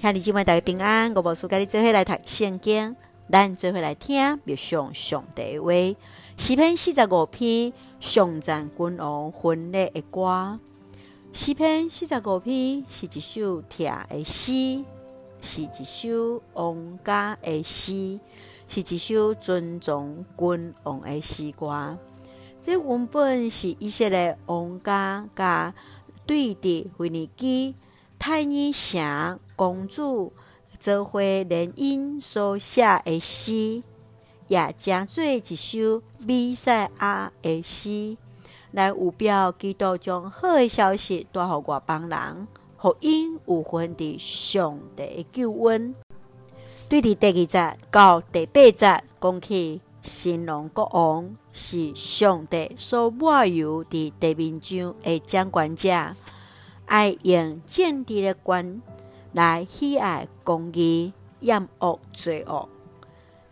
兄弟姊妹大家平安，我无事甲你做伙来读圣经，咱做伙来听默想上帝话。诗篇四十五篇，上赞君王婚礼的歌。诗篇四十五篇是一首疼的诗，是一首王家的诗，是一首尊重君王的诗歌。这原本是以色列王家甲对伫腓尼基泰尼城公主做伙联姻所写的诗，也成做一首弥赛亚的诗，来有表基督将好的消息带予外邦人，互因有份伫上帝的救恩。对伫第二节到第八节讲起新郎国王是上帝所抹油伫地面上的掌管者，爱用正直的冠。来喜爱公义，厌恶罪恶。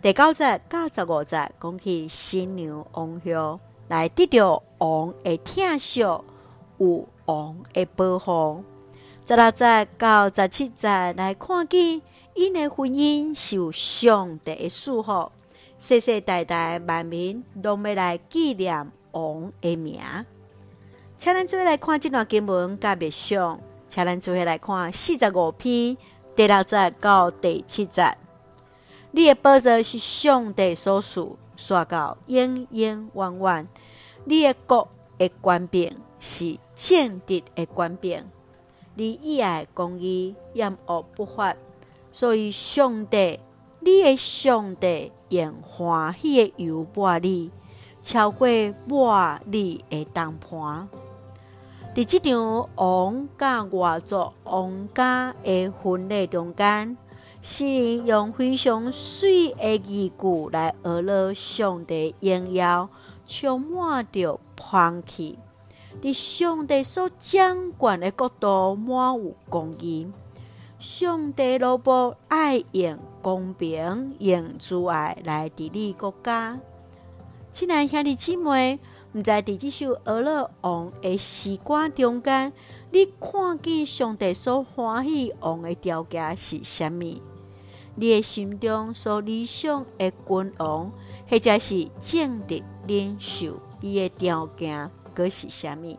第九节到十五节讲起新娘王后，来得到王的疼惜，有王的保护。十六节到十七节来看见因的婚姻受上帝的祝福，世世代代万民拢要来纪念王的名。请咱做来看这段经文甲默想。请咱做伙来看四十五篇第六节到第七节。你的宝座是上帝所赐，刷到永永远远。你的国的官兵是正直的官兵。你以爱公义，厌恶不法。所以上帝，你的上帝用欢喜的油抹你，超过抹你的铜盘。伫这场王甲外族王家的婚礼中间，诗人用非常水的语句来讹乐上帝荣耀，充满着香气。伫上帝所掌权的国度满有公义，上帝罗布爱用公平、用慈爱来治理国家。亲爱兄弟姊妹。毋知伫即首俄勒王的诗歌中间，你看见上帝所欢喜王的条件是啥物？你的心中所理想的君王，或者是正直领袖，伊的条件阁是啥物？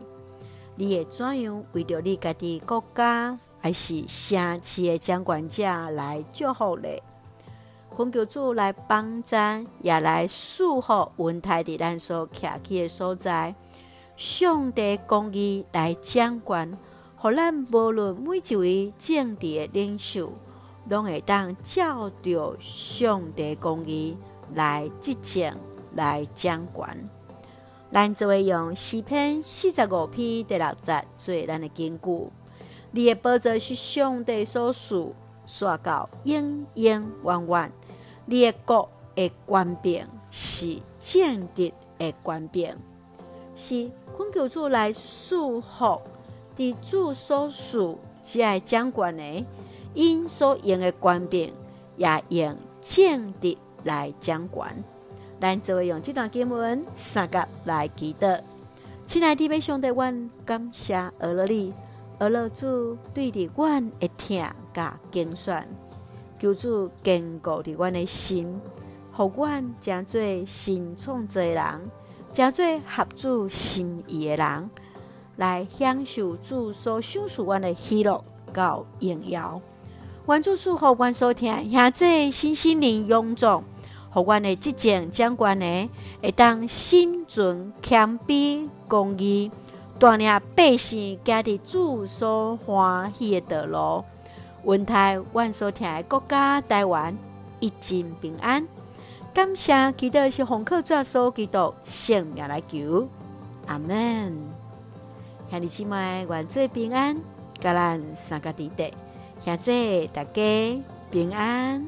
你会怎样为着你家己国家，还是城市的掌管者来祝福呢？恳求主来帮咱，也来赐福恩待伫咱所徛起的所在。上帝公义来掌权，互咱无论每一位政治的领袖，拢会当照着上帝公义来执政、来掌权。咱就会用四篇四十五篇第六节做咱的根据。你的宝座是上帝所赐，刷到永永远远。你的国的官兵是正直的官兵，是恳求主来赐福，伫主所赐只爱掌权的，因所用的官兵也用正直来掌权。咱就会用这段经文三个来祈祷。亲爱的弟兄姊妹，感谢俄罗你，俄罗主对的阮的疼甲精选。求主坚固伫阮的心，互阮诚做新创造的人，诚做合主心意的人，来享受主所享受阮的喜乐甲荣耀。愿主赐福阮所听，兄姊身心灵勇壮，互阮的执政掌权的，会当心存谦卑公义，带领百姓行伫主所欢喜的道路。恩待阮所听的国家台湾一尽平安，感谢祈祷是红客转所基督圣名来求，阿门。兄弟姊妹，愿最平安，甲咱三个弟弟，现在大家平安。